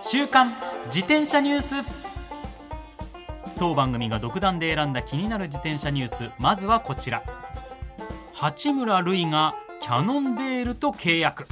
週刊自転車ニュース。当番組が独断で選んだ気になる自転車ニュース。まずはこちら。八村塁がキャノンデールと契約。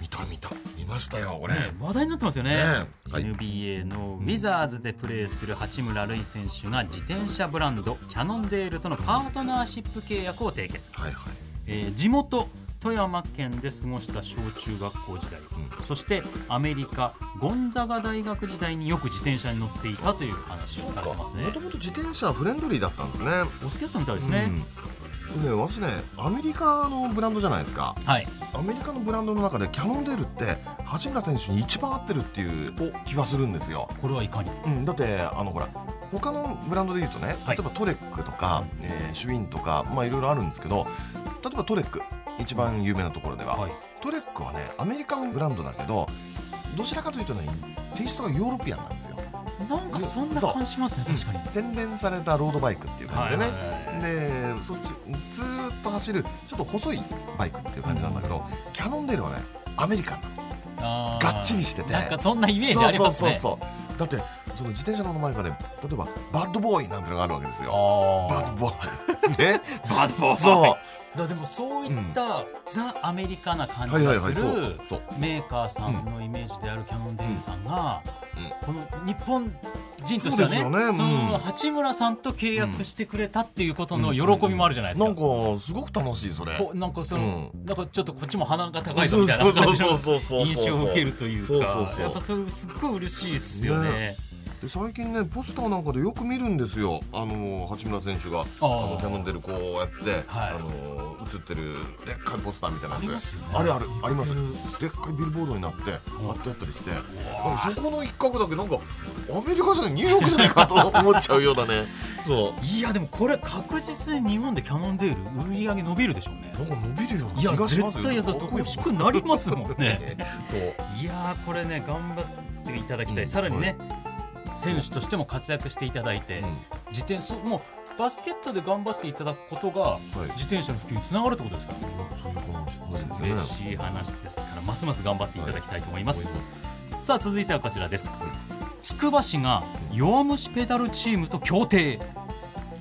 見た見た。見ましたよこれ、ね話題になってますよね。ねはい。NBA のウィザーズでプレーする八村塁選手が自転車ブランドキャノンデールとのパートナーシップ契約を締結、はいはい。えー地元富山県で過ごした小中学校時代、そしてアメリカゴンザガ大学時代によく自転車に乗っていたという話をされてますね。もともと自転車はフレンドリーだったんですね。お好きだったみたいですね、うん。でね私ねアメリカのブランドじゃないですか。はい。アメリカのブランドの中でキャノンデールって八村選手に一番合ってるっていう気がするんですよ、これはいかに？うん、だってあのほら他のブランドで言うとねはい。例えばトレックとか、えーシュウィンとかまあいろいろあるんですけど例えばトレック一番有名なところでは、はい。トレックはねアメリカンブランドだけどどちらかというとねテイストがヨーロピアンなんですよ。なんかそんな感じしますね確かに。洗練されたロードバイクっていう感じでね、でそっちずーっと走るちょっと細いバイクっていう感じなんだけど、キャノンデールはねアメリカンながっちりしてて。なんかそんなイメージありますね。そうそうそうだってその自転車の名前がね例えばバッドボーイなんてのがあるわけですよ。あバッドボーイね。バッドボーイ。そう。だでもそういった、ザ・アメリカな感じがするメーカーさんのイメージであるキャノンデールさんが、うこの日本人としてはねそね。そうん。の八村さんと契約してくれたっていうことの喜びもあるじゃないですか。なんかすごく楽しいそれ。なんかその、うなんかちょっとこっちも鼻が高いぞそうみたいな感じのそうそうそうそう印象を受けるというかそうそうそう。やっぱそれすっごい嬉しいですよね。ねで最近ねポスターなんかでよく見るんですよ。あの八村選手が。あのキャノンデールこうやって、はい。あの映ってるでっかいポスターみたいなやつ。ありますよね。あれあるあります。でっかいビルボードになって貼ってあったりして。あそこの一角だけなんかアメリカじゃないニューヨークじゃないかと 思っちゃうようなね。そう。いやでもこれ確実に日本でキャノンデール売り上げ伸びるでしょうね。なんか伸びるよういやな気がしますよ。絶対やだと欲しくなりますもんね。そう。いやーこれね頑張っていただきたい、うん。さらにね、選手としても活躍していただいて、うん。自転そもうバスケットで頑張っていただくことが、い。自転車の普及につながるってことですか？ら、そうい嬉しい話ですからますます頑張っていただきたいと思います、思いさあ続いてはこちらです。つくば市が弱虫ペダルチームと協定。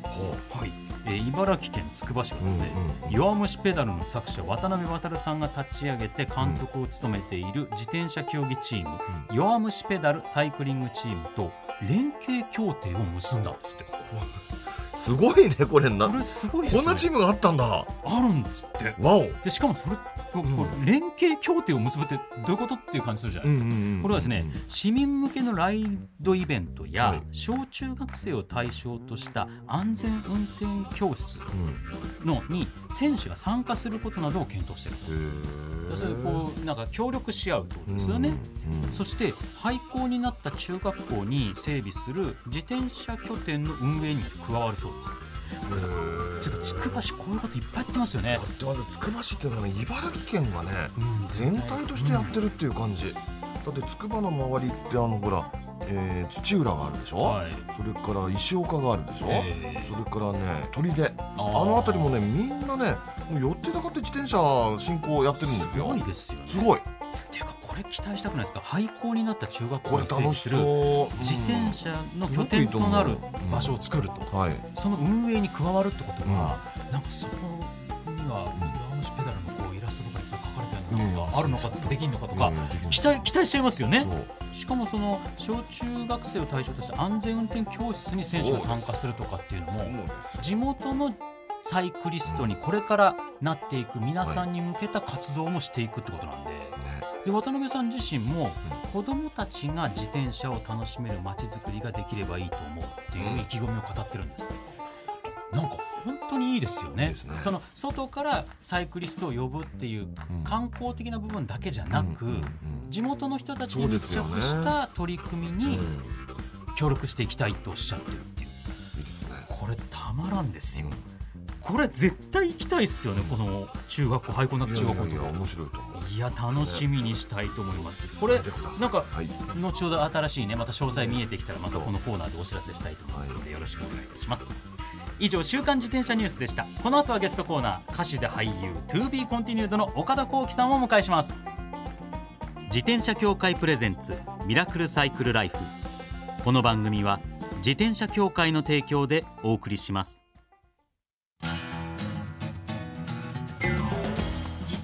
ほはい、えー茨城県つくば市はですね、うんうん弱虫ペダルの作者渡辺航さんが立ち上げて監督を務めている自転車競技チーム、弱虫ペダルサイクリングチームと連携協定を結んだんですって。うすごいねこれな。これすごいね。こんなチームがあったんだ。わあるんですって。お。でしかもそれここれ連携協定を結ぶってどういうことっていう感じするじゃないですか、これはですね、市民向けのライドイベントや、はい。小中学生を対象とした安全運転教室のに選手が参加することなどを検討しているそこうなんか協力し合うってことですよね。そして廃校になった中学校に整備する自転車拠点の運営にも加わるそうです。てかつくば市こういうこといっぱいやってますよね。や。ってますつくば市っていうのはね茨城県がねうん全体としてやってるっていう感じ、だってつくばの周りってあのほら、えー土浦があるでしょ、はい。それから石岡があるでしょ、えーそれからね砦。あー。の辺りもねみんなねもう寄ってたかって自転車進行やってるんですよ。すごいですよね。すごいこれ期待したくないですか？廃校になった中学校に整備する自転車の拠点となる場所を作ると、うん。はい。その運営に加わるってことは、なんかそこには弱虫ペダルのこうイラストとかいっぱい描かれたようなのがあるのかとかできるのかとか、期待期待しちゃいますよね。しかもその小中学生を対象とした安全運転教室に選手が参加するとかっていうのも地元のサイクリストにこれからなっていく皆さんに向けた活動もしていくってことなんで,、ね。で渡辺さん自身も子どもたちが自転車を楽しめる街づくりができればいいと思うっていう意気込みを語ってるんですね。なんか本当にいいですよね。ね。その外からサイクリストを呼ぶっていう観光的な部分だけじゃなく、うん。うん。地元の人たちに密着した取り組みにうん。協力していきたいとおっしゃってるっていう。ね。これたまらんですよ。うんこれ絶対行きたいっすよねこの中学校廃校にな中学校とか。面白いといや楽しみにしたいと思います。これなんかはい。後ほど新しいねまた詳細見えてきたらまたこのコーナーでお知らせしたいと思いますのでよろしくお願いいたします。以上週刊自転車ニュースでした。この後はゲストコーナー歌手で俳優 TOBE コンティニュードの岡田幸輝さんをお迎えします。自転車協会プレゼンツミラクルサイクルライフ。この番組は自転車協会の提供でお送りします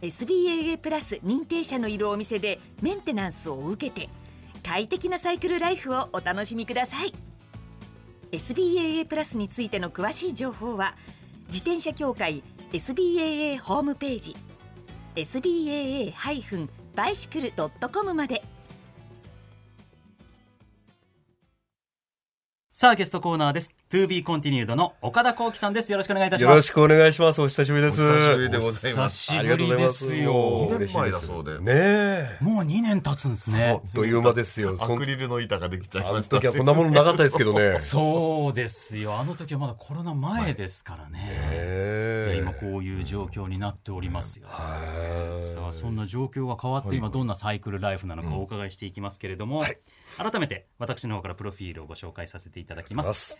SBAA プラス認定者のいるお店でメンテナンスを受けて快適なサイクルライフをお楽しみください。SBAA プラスについての詳しい情報は自転車協会 SBAA ホームページ SBAA-bicycle.com まで。さあゲストコーナーです。TOBE コンティニュードの岡田幸輝さんです。よろしくお願いいたします。よろしくお願いします。お久しぶりです。お久しぶりでございます。久しぶりですよ。2年前だそうでねえ。もう2年経つんですね。あっという間ですよ。アクリルの板ができちゃいあのました。時はこんなものなかったですけどね。そうですよ。あの時はまだコロナ前ですからね、いやえ今こういう状況になっておりますよ、えさあそんな状況が変わって今どんなサイクルライフなのかお伺いしていきますけれども、改めて私の方からプロフィールをご紹介させていただきます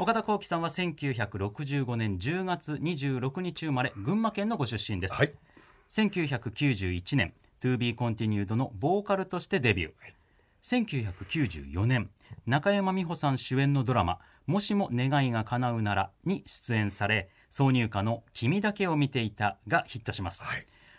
岡田幸輝さんは1965年10月26日生まれ群馬県のご出身です、はい。1991年 To be continued のボーカルとしてデビュー、1994年中山美穂さん主演のドラマ「もしも願いが叶うなら」に出演され挿入歌の「君だけを見ていた」がヒットします、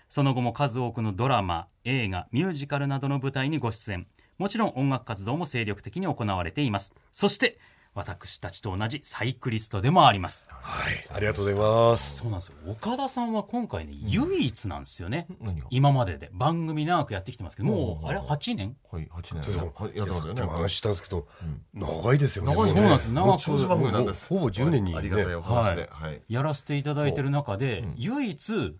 その後も数多くのドラマ映画ミュージカルなどの舞台にご出演。もちろん音楽活動も精力的に行われています。そして私たちと同じサイクリストでもあります。はい。ありがとうございます。そうなんですよ。岡田さんは今回ね唯一なんですよね、何が？今までで。番組長くやってきてますけどもうあれ8年？はい8年。やってますよね。話したんですけど、長いですよね。長いそうなんです。長く長寿番組なんです。ほぼほぼ10年にね。ありがたいお話で。はい。やらせていただいてる中で、唯一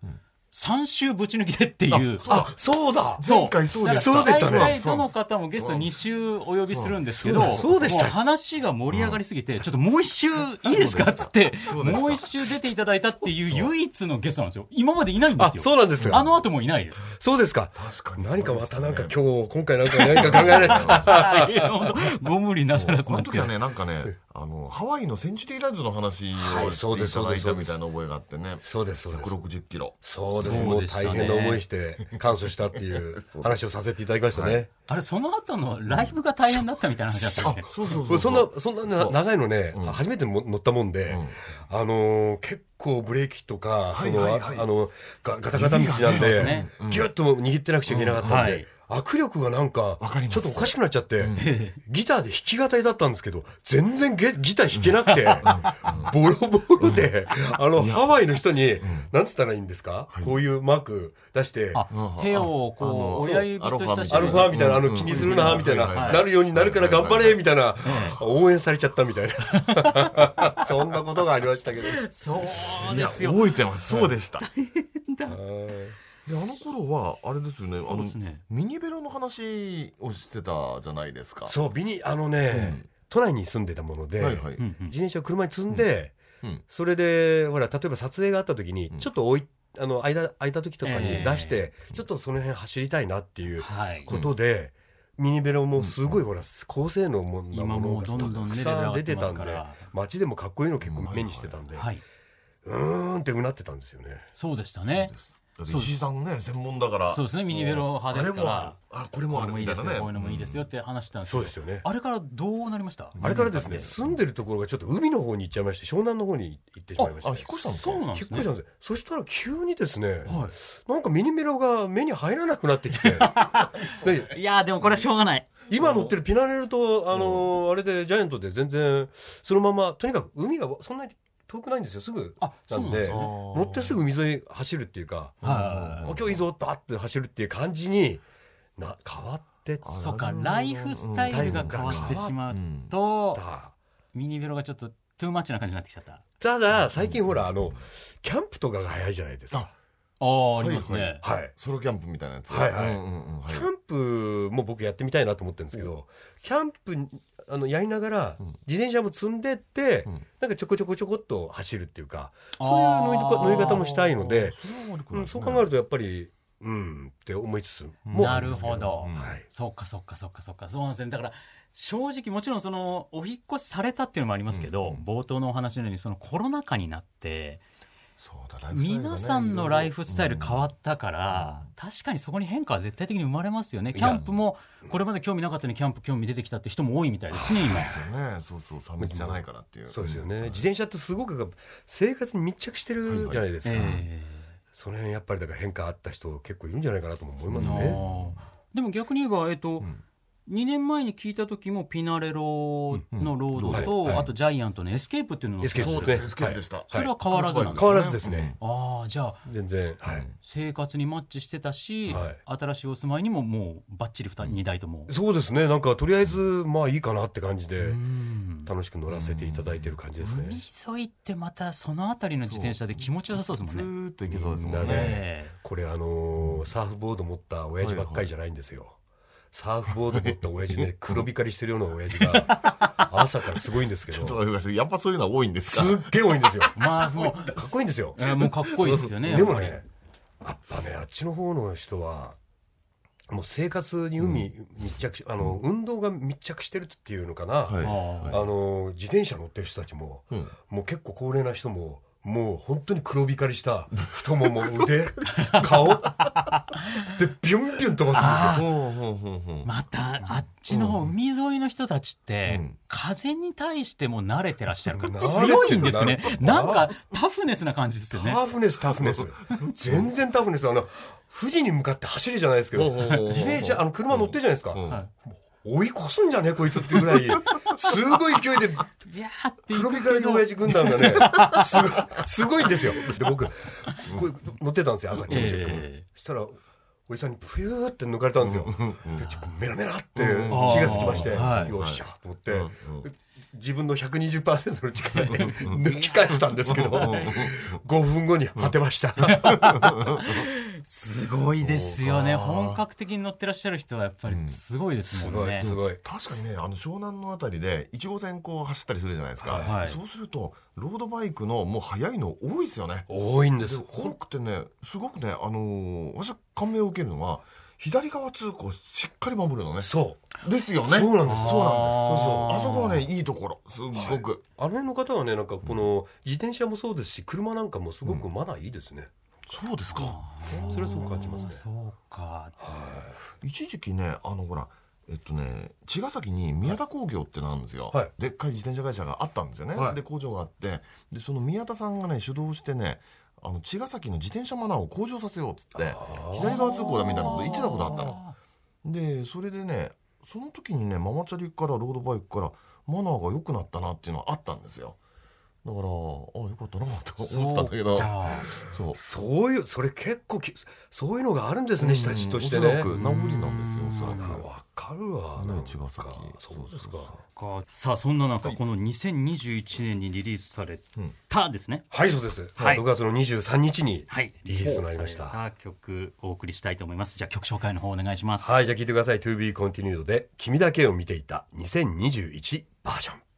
3週ぶち抜きでっていう、あ、そうだ。そう前回そうでした。そうでしたね。大体どの方もゲスト2週お呼びするんですけどそうでした。もう話が盛り上がりすぎて、ちょっともう一週いいですかっつってもう一週出ていただいたっていう唯一のゲストなんですよ。今までいないんであ、すよ。そうなんですよ。あの後もいないです。そうですか。確かに。何かまたなんか日今日、今回なんか何か考えない。はい。本当ご無理なさらずあの時はなんですけど。ねなんかねあのハワイのセンチュリーライドの話はいをしていただいたみたいな覚えがあってね。そうです、そうです。160キロ。そうです。そうもう大変な思いして感謝したっていう 話をさせていただきましたね。あれその後のライブが大変だったみたいな話だったっけ？そうそうこれそんな、そんなな長いのね、ん。初めても乗ったもんで、あのー結構ブレーキとか、その、はいはいああの、ガガタガタ道なんそうでね、ギュッとも握ってなくちゃいけなかったんで、うん。はい握力がなんかちょっとおかしくなっちゃって、ギターで弾き語りだったんですけど、全然ゲギター弾けなくて、ボロボロで、あの、ハワイの人に、なんつったらいいんですか？こういうマーク出して、あ手をこう親指と人差しアルファみたいな、あのうん気にするな、みたいな、なるようになるから頑張れ、みたいな、応援されちゃったみたいな。そんなことがありましたけど。そういやですよ。覚えてます。そうでしたであの頃はあれですよねあのミニベロの話をしてたじゃないですか。そう、ビニ、あのね、都内に住んでたもので、はいはい。うんうん。自転車を車に積んで、うん。それで、ほら、例えば撮影があった時に、ちょっと置い、あの、間、空いた時とかに出して、ちょっとその辺走りたいなっていうはい。ことで、ミニベロもすごいほら高性能もな今ものがたくさん出てたんで街でもかっこいいの結構目にしてたんで、はい、うーんってうなってたんですよね。そうでしたね。だって石井さんね専門だから。そうですね、ミニベロ派ですから。あれもある。あこれもある。こいいですよ、みたいなね。こういうのもいいですよ。って話したんですけど。そうですよね。あれからどうなりました？あれからですね住んでるところがちょっと海の方に行っちゃいまして湘南の方に行ってしまいました、あ引っ越したんですかそうなんですね。引っ越し。たんです。よそしたら急にですね、はなんかミニベロが目に入らなくなってきて。でい。いやーでもこれはしょうがない。今乗ってるピナレルとあのーあれでジャイアントで全然そのままとにかく海がそんなに遠くないんですよすぐ。あなんでそうなんですね乗ってすぐ海沿い走るっていうかはあ今日いい。ぞバッて走るっていう感じにな変わってい。そうか、ライフスタイルが変わってしまうと、た。ミニベロがちょっとトゥーマッチな感じになってきちゃった。ただ最近ほらあのキャンプとかが早いじゃないですか。ああ、ありますね。はい。ソロキャンプみたいなやつ。はいはい。キャンプも僕やってみたいなと思ってるんですけど、キャンプあのやりながら自転車も積んでって、ん。なんかちょこちょこちょこっと走るっていうか、そういう乗り乗り方もしたいので、そね。そう考えるとやっぱりうんって思いつつも。なるほど。はい。そうかそうかそうかそうか。そうなんですね。だから正直もちろんそのお引っ越しされたっていうのもありますけど、冒頭のお話のようにそのコロナ禍になってね皆さんのライフスタイル変わったから、確かにそこに変化は絶対的に生まれますよね。キャンプもこれまで興味なかったのにキャンプ興味出てきたって人も多いみたいですね今。そうそう三密じゃないからっていう。そうですよね、自転車ってすごく生活に密着してるじゃないですか、えその辺やっぱりだから変化あった人結構いるんじゃないかなとも思いますえね。でも逆に言えばえっと、2年前に聞いた時もピナレロのロードと、あとジャイアントのエスケープっていうのがエスケープそうですエスケープでした。それは変わらずなんです変わらずですね、ああじゃあ全然、はい。生活にマッチしてたし、はい。新しいお住まいにももうバッチリ 2, 二台とも、そうですね。なんかとりあえずまあいいかなって感じでうん。楽しく乗らせていただいてる感じですね。海沿いってまたその辺りの自転車で気持ちよさそうですずもんね。ーっと行けそうですもんね。これあのーサーフボード持った親父ばっかりじゃないんですよ。サーフボード持った親父ね黒光りしてるような親父が 朝からすごいんですけど。ちょっと待ってください。やっぱそういうのは多いんですか？すっげえ多いんですよ。え まあもう。かっこいいんですよ。えーもうかっこいいですよね。でもやっねやっぱねあっちの方の人はもう生活に海密着し、あの運動が密着してるっていうのかな、はい。あの自転車乗ってる人たちも、うん。もう結構高齢な人ももう本当に黒光りした太もも腕顔。でビュンビュン飛ばすんですよ。またあっちの方、海沿いの人たちって、うん。風に対しても慣れてらっしゃる。から強いんですよね。ななんかタフネスな感じですよね。タフネスタフネス。全然タフネス。あの富士に向かって走れじゃないですけど自転車あの車乗ってるじゃないですか、うんはい追い越すんじゃね？えこいつっていうぐらいすごい勢いで黒光りの親父軍団がね。すごいすごいんですよ。で僕乗ってたんですよ朝気持ちよそしたらおじさんにプユーって抜かれたんですよ、でちょっとメラメラってうん火がつきまして、はい。よっしゃと思って、うん自分の120%の力で抜き返したんですけど5分後に果てましたすごいですよね。本格的に乗ってらっしゃる人はやっぱりすごいですすもんね、ごいすごい。確かにねあの湘南のあたりで1号線こう走ったりするじゃないですか、はい。そうするとロードバイクのもう速いの多いですよね。多いんでです多くてねすごくねあのー私感銘を受けるのは左側通行しっかり守るのね。そう。ですよね。そうなんです。そうなんです。そう。そうあそこはねいいところ。すっごく、あの辺の方はねなんかこの自転車もそうですし車なんかもすごくマナーいいですね、そうですか。それはすごく感じますねそうか。一時期ねあのほらえっとね茅ヶ崎に宮田工業ってのあるんですよ、はい。でっかい自転車会社があったんですよね、はい。で工場があって。でその宮田さんがね主導してねあの茅ヶ崎の自転車マナーを向上させようっつって左側通行だみたいなこと言ってたことあったの。でそれでねその時にねママチャリからロードバイクからマナーが良くなったなっていうのはあったんですよだからあよかったなと思ってたんだけど。そうそう。いうそれ結構きそういうのがあるんですね下地としてね。おそらく名残なんですよおそらく。わかるわね茅ヶ崎。そうですか。かさあそんな中、この2021年にリリースされたですね、はいそうです、はい。6月の23日にはい。リリースとなりました。され曲お送りしたいと思います。じゃあ曲紹介の方お願いします。はいじゃあ聞いてください。To be continued で君だけを見ていた2021バージョン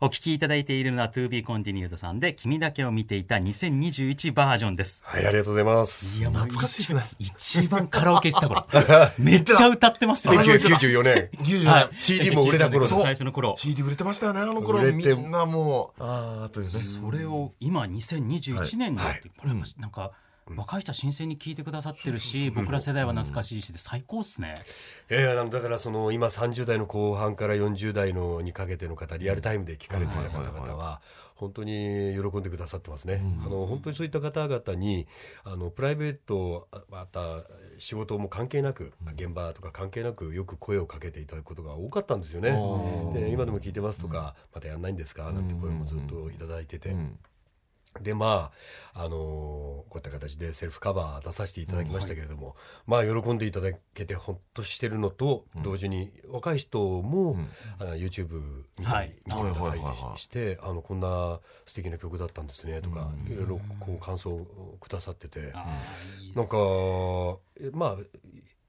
お聞きいただいているのは To be continued さんで君だけを見ていた2021バージョンです。はい、ありがとうございます。いやもう懐かしいですね一番カラオケした頃。めっちゃ歌ってましたよ。1994年。90はい CD も売れた頃です最初の頃。CD 売れてましたよねあの頃み売れてんなもうああというねそれを今2021年になって、これなんか若い人は新鮮に聞いてくださってるし、僕ら世代は懐かしいしで最高っすね。えー、あのだからその今30代の後半から40代のにかけての方リアルタイムで聞かれてた方々は本当に喜んでくださってますね、あの本当にそういった方々にあのプライベートあまた仕事も関係なく現場とか関係なくよく声をかけていただくことが多かったんですよね。で今でも聞いてますとか、またやんないんですか？なんて声もずっといただいてて。でまあ、あのーこういった形でセルフカバー出させていただきましたけれども、まあ喜んでいただけてほっとしてるのと同時に若い人も、あの YouTube 見たはい。り見てくださいはいはいはいはい。してあのこんな素敵な曲だったんですねとか、いろいろこう感想をくださってて、なんかえまあ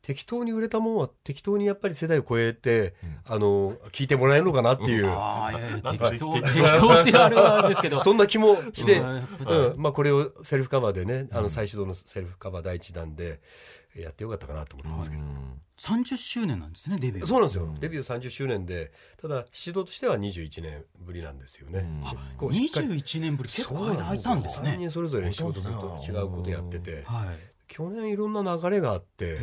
適当に売れたもんは適当にやっぱり世代を超えて、あの聞いてもらえるのかなっていう、ああ、いやいや適当、適当。ってあれはですけど。そんな気もして、うん。うん。まあ、これをセルフカバーでね、あの最初のセルフカバー第一弾でやってよかったかなと思ってますけど、30周年なんですね、デビュー。そうなんですよ、デビュー30周年でただ指導としては21年ぶりなんですよね、こうしっかり21年ぶり、結構間空いたんです3ね。人それぞれ仕事ずっと違うことやってて、はい。去年いろんな流れがあって、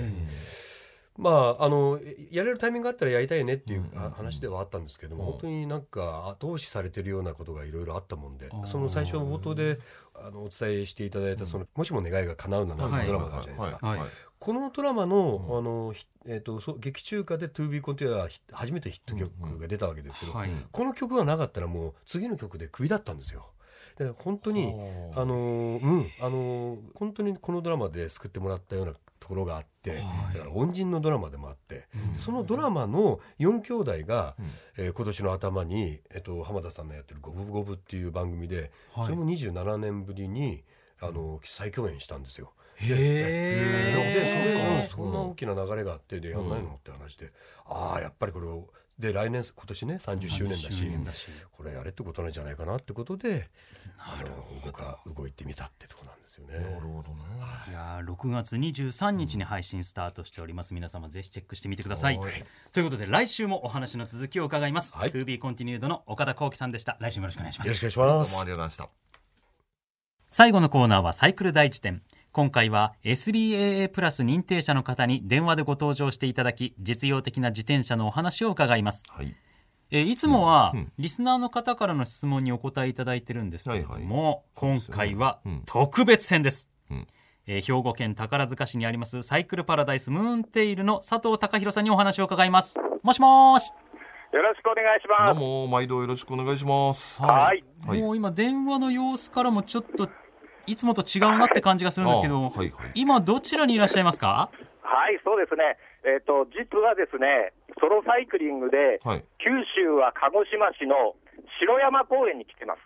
まああのやれるタイミングがあったらやりたいねっていうあ話ではあったんですけども、本当になんか後押しされてるようなことがいろいろあったもんでその最初冒頭であのお伝えしていただいたその「もしも願いが叶うなら」はいドラマがあるじゃないですか。はい。このドラマの,、あのひえー、とそう劇中歌で「To Be Continued」はひ初めてヒット曲が出たわけですけど、はい。この曲がなかったらもう次の曲でクビだったんですよ。で本当にあ。のーうんあのー本当にこのドラマで救ってもらったようなところがあって、だから恩人のドラマでもあって、でそのドラマの4兄弟が、えー今年の頭に、えっと浜田さんのやってる「ゴブゴブ」っていう番組で、はい。それも27年ぶりにあの再共演したんですよ。へでえ。そんな大きな流れがあってでやんないのって話で、ああやっぱりこれをで来年今年ね30周年だし周年だし。これやれってことなんじゃないかなってことであの動か動いてみたってとこなんですよね。なるほどね。いやー6月23日に配信スタートしております。皆様ぜひチェックしてみてください。ということで来週もお話の続きを伺います、はい。To be continued の岡田幸喜さんでした。来週もよろしくお願いします。よろしくお願いします。どうもありがとうございました。最後のコーナーはサイクル第一点今回は S3AA プラス認定者の方に電話でご登場していただき実用的な自転車のお話を伺います。はい。えーいつもはリスナーの方からの質問にお答えいただいてるんですけれども、今回は特別編です、ん。えー兵庫県宝塚市にありますサイクルパラダイスムーンテイルの佐藤貴弘さんにお話を伺います。もしもーし。よろしくお願いしどうます。も毎度よろしくお願いします。はい。はい。もう今電話の様子からもちょっといつもと違うなって感じがするんですけど、あはいはい。今どちらにいらっしゃいますか？はい、そうですね。えっ、と、実はですね、ソロサイクリングで、はい。九州は鹿児島市の城山公園に来てます。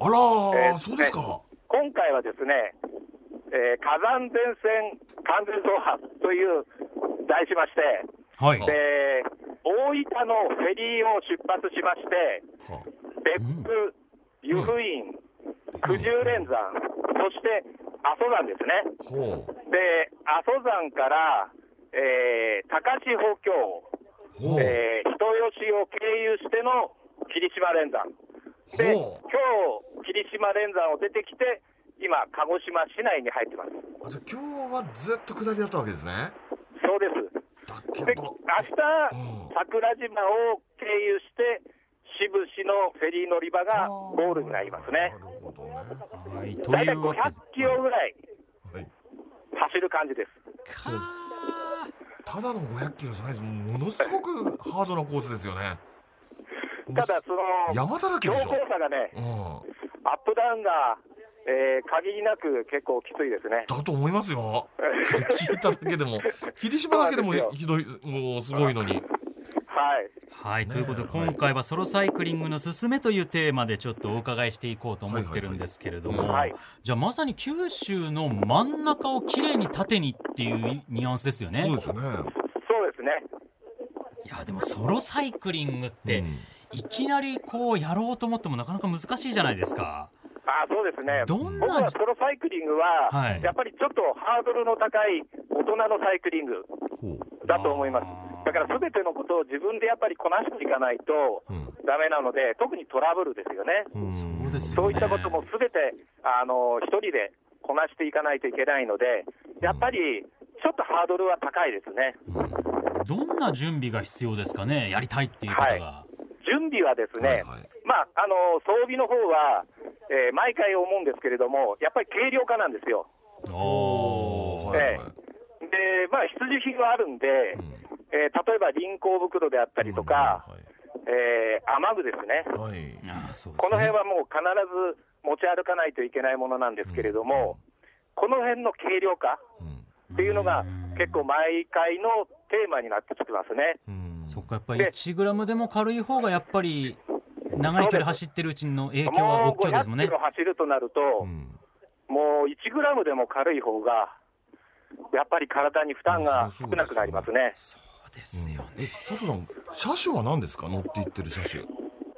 あらーえーそうですか。今回はですね、えー火山前線完全走破という題しまして、はい。で大分のフェリーを出発しまして、は別府、湯布院、九十連山、そして阿蘇山ですね。で、阿蘇山から、えー高千穂峡、えー人吉を経由しての霧島連山。で、今日、霧島連山を出てきて、今、鹿児島市内に入ってます。あじゃあ今日はずっと下りだったわけですねそうです。で、明ど日、桜島を経由して、志布志のフェリー乗り場がゴールになりますね。はいというわけ500キロぐらいはい走る感じです。ただの500キロじゃないです。ものすごくハードなコースですよね。ただ、その、山だらけでしょ。標高差がね、うん。アップダウンが、えー限りなく結構きついですね。だと思いますよ。聞いただけでも。霧島だけでもひどいもうすごいのに。はい。はい、ということで今回はソロサイクリングのすすめというテーマでちょっとお伺いしていこうと思ってるんですけれども、はいじゃあまさに九州の真ん中をきれいに縦にっていうニュアンスですよね。そうですよね。いやでもソロサイクリングって、うん。いきなりこうやろうと思ってもなかなか難しいじゃないですか。あそうですね、どんな僕はソロサイクリングは、はい。やっぱりちょっとハードルの高い大人のサイクリングだと思います。だからすべてのことを自分でやっぱりこなしていかないとうんダメなので、特にトラブルですよね。うんそうですよね。そういったこともすべて、あの、一人でこなしていかないといけないので、やっぱり、ちょっとハードルは高いですね。どんな準備が必要ですかね？やりたいっていう方が。準備はですね、はいはいまあ、あの、装備の方は、えー毎回思うんですけれども、やっぱり軽量化なんですよ。おお。はいはいえで、まあ、必需品はあるんで、えー例えば輪行袋であったりとか、はいえー雨具ですね。はいああそうですね。この辺はもう必ず持ち歩かないといけないものなんですけれども、この辺の軽量化うんっていうのが結構毎回のテーマになってきてますね。うんそっかやっぱり1グラムでも軽い方がやっぱり長い距離走ってるうちの影響は大もう500きいですもんねキ。ロ走るとなると、うんもう1グラムでも軽い方が、やっぱり体に負担が少なくなりますね。そうですよね。佐藤さん車種は何ですか？乗っていってる車種。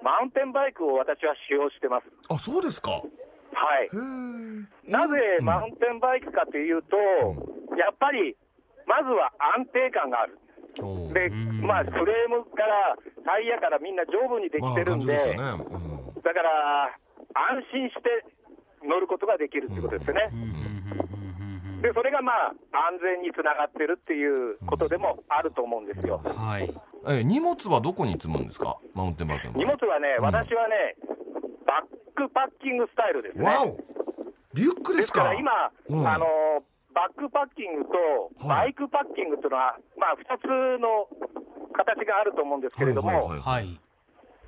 マウンテンバイクを私は使用してます。あそうですか。はい。へ。えなぜマウンテンバイクかというと、やっぱり、まずは安定感がある。で、まあ、フレームから、タイヤからみんな丈夫にでまあきてるんで、ね。うん。だから、安心して乗ることができるっていうことですよね。で、それがまあ、安全につながってるっていうことでもあると思うんですよ。うんはい。え荷物はどこに積むんですか？マウンテンバイクの。荷物はね、私はね、バックパッキングスタイルですね。わお。リュックでですすかから今、うん。あのバックパッキングとはい。バイクパッキングっていうのは、まあ、2つの形があると思うんですけれども、はいはいはいはい。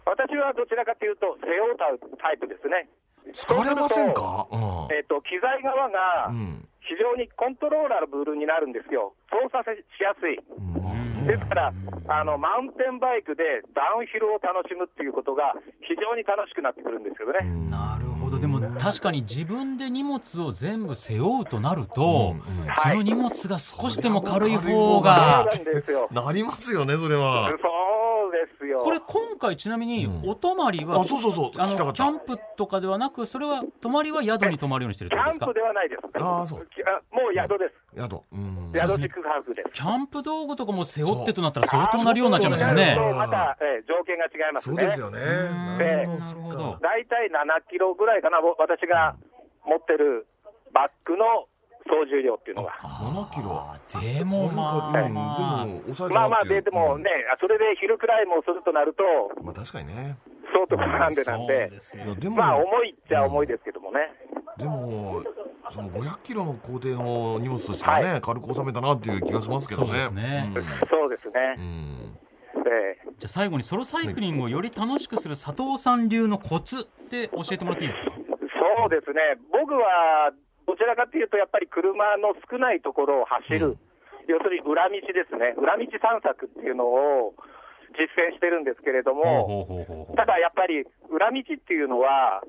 私はどちらかというと、背負うタイプですね。疲れませんか？うん。えっと機材側がうん非常にコントローラブルになるんですよ、操作しやすい。うんですから、あのマウンテンバイクでダウンヒルを楽しむっていうことが非常に楽しくなってくるんですよね。なるほど。でも確かに自分で荷物を全部背負うとなると、その荷物が少しでも軽い方が。なりますよねそれはそうですよ。これ今回ちなみにお泊まりは、あそうそうそう。あのキャンプとかではなくそれは泊まりは宿に泊まるようにしてるってことですか？キャンプではないです。あーそう。もう宿です。宿。うん。宿宿泊です。キャンプ道具とかも背負ってとなったら相当な量になっちゃいますよね。また、えー条件が違いますね。そうですよね。でなるほど大体7キロぐらいかな、ぼ私が持ってるバッグの総重量っていうのが。7キロ。でもまあ。うんまあまあまあ、ででもね、それでヒルクライムをするとなると、まあ確かにね。相当なんでなんそうで、ですよいやでもまあ重いっちゃ重いですけどもね。でもその500キロの工程の荷物としてはね、軽く収めたなっていう気がしますけどね。そうですね。そうですうん。ね。え。ーじゃあ最後にソロサイクリングをより楽しくする佐藤さん流のコツって教えてもらっていいですか？そうですね、僕はどちらかというと、やっぱり車の少ないところを走る、要するに裏道ですね、裏道散策っていうのを実践してるんですけれども、ただやっぱり裏道っていうのは、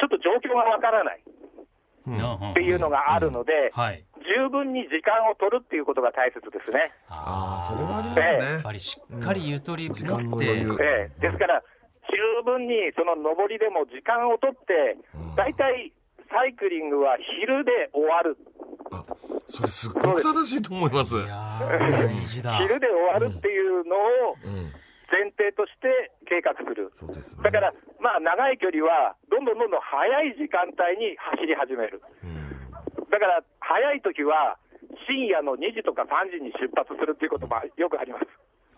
ちょっと状況がわからない。っっていうのがあるので、はい。十分に時間を取るっていうことが大切ですね。ああそれはありますね。やっぱりしっかりゆとり時持って、ですから、十分にその上りでも時間を取って、大体サイクリングは昼で終わる。あそれすっごく正しいと思います。いやー大事だ。昼で終わるっていうのをうん。前提として計画する。そうですね。だから、まあ、長い距離は、どんどんどんどん早い時間帯に走り始める。だから、早い時は、深夜の2時とか3時に出発するっていうこともよくあります。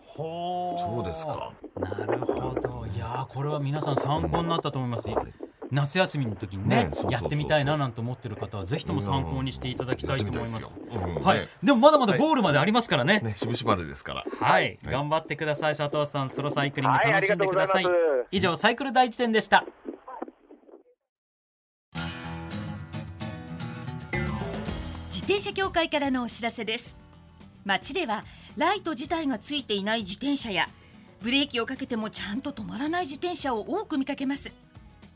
ほそうですか。なるほど。いやーこれは皆さん参考になったと思います夏休みの時にねねそうそうそうそう。やってみたいななんて思ってる方はぜひとも参考にしていただきたいと思います。はい。ねでもまだまだゴールまでありますからね。ね渋々までですから。はい、頑張ってください佐藤さん。ソロサイクリングはい楽しんでください,、以上サイクル第一点でした。自転車協会からのお知らせです。街ではライト自体がついていない自転車やブレーキをかけてもちゃんと止まらない自転車を多く見かけます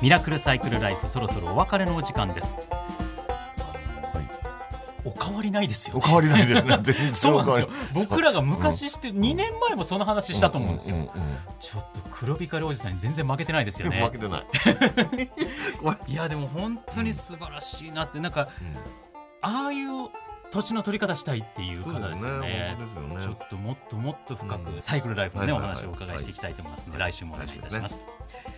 ミラクルサイクルライフそろそろお別れのお時間です、お変わりないです よお変わりない。ですね全然そうなんですよ。僕らが昔して2年前もその話したと思うんですよ、ちょっと黒光りおじさんに全然負けてないですよね。負けてない。怖い。いやでも本当に素晴らしいなって。なんか、ああいう年の取り方したいっていう方ですよね。ちょっともっともっと深く、うん。サイクルライフのね、お話をお伺いしていきたいと思いますので、来週もお願いいたします、来